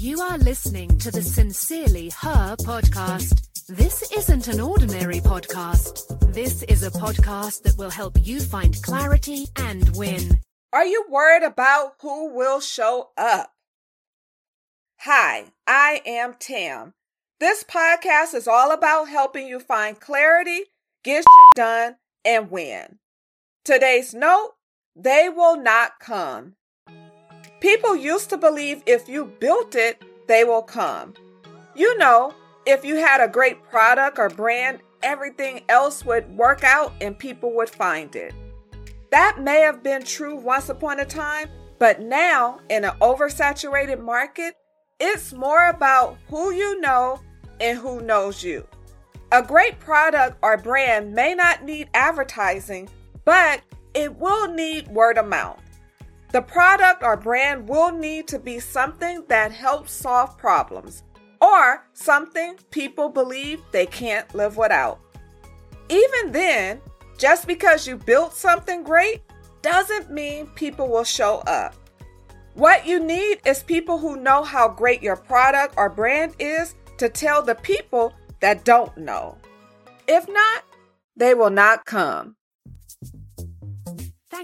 You are listening to the Sincerely Her podcast. This isn't an ordinary podcast. This is a podcast that will help you find clarity and win. Are you worried about who will show up? Hi, I am Tam. This podcast is all about helping you find clarity, get shit done, and win. Today's note they will not come. People used to believe if you built it, they will come. You know, if you had a great product or brand, everything else would work out and people would find it. That may have been true once upon a time, but now in an oversaturated market, it's more about who you know and who knows you. A great product or brand may not need advertising, but it will need word of mouth. The product or brand will need to be something that helps solve problems or something people believe they can't live without. Even then, just because you built something great doesn't mean people will show up. What you need is people who know how great your product or brand is to tell the people that don't know. If not, they will not come.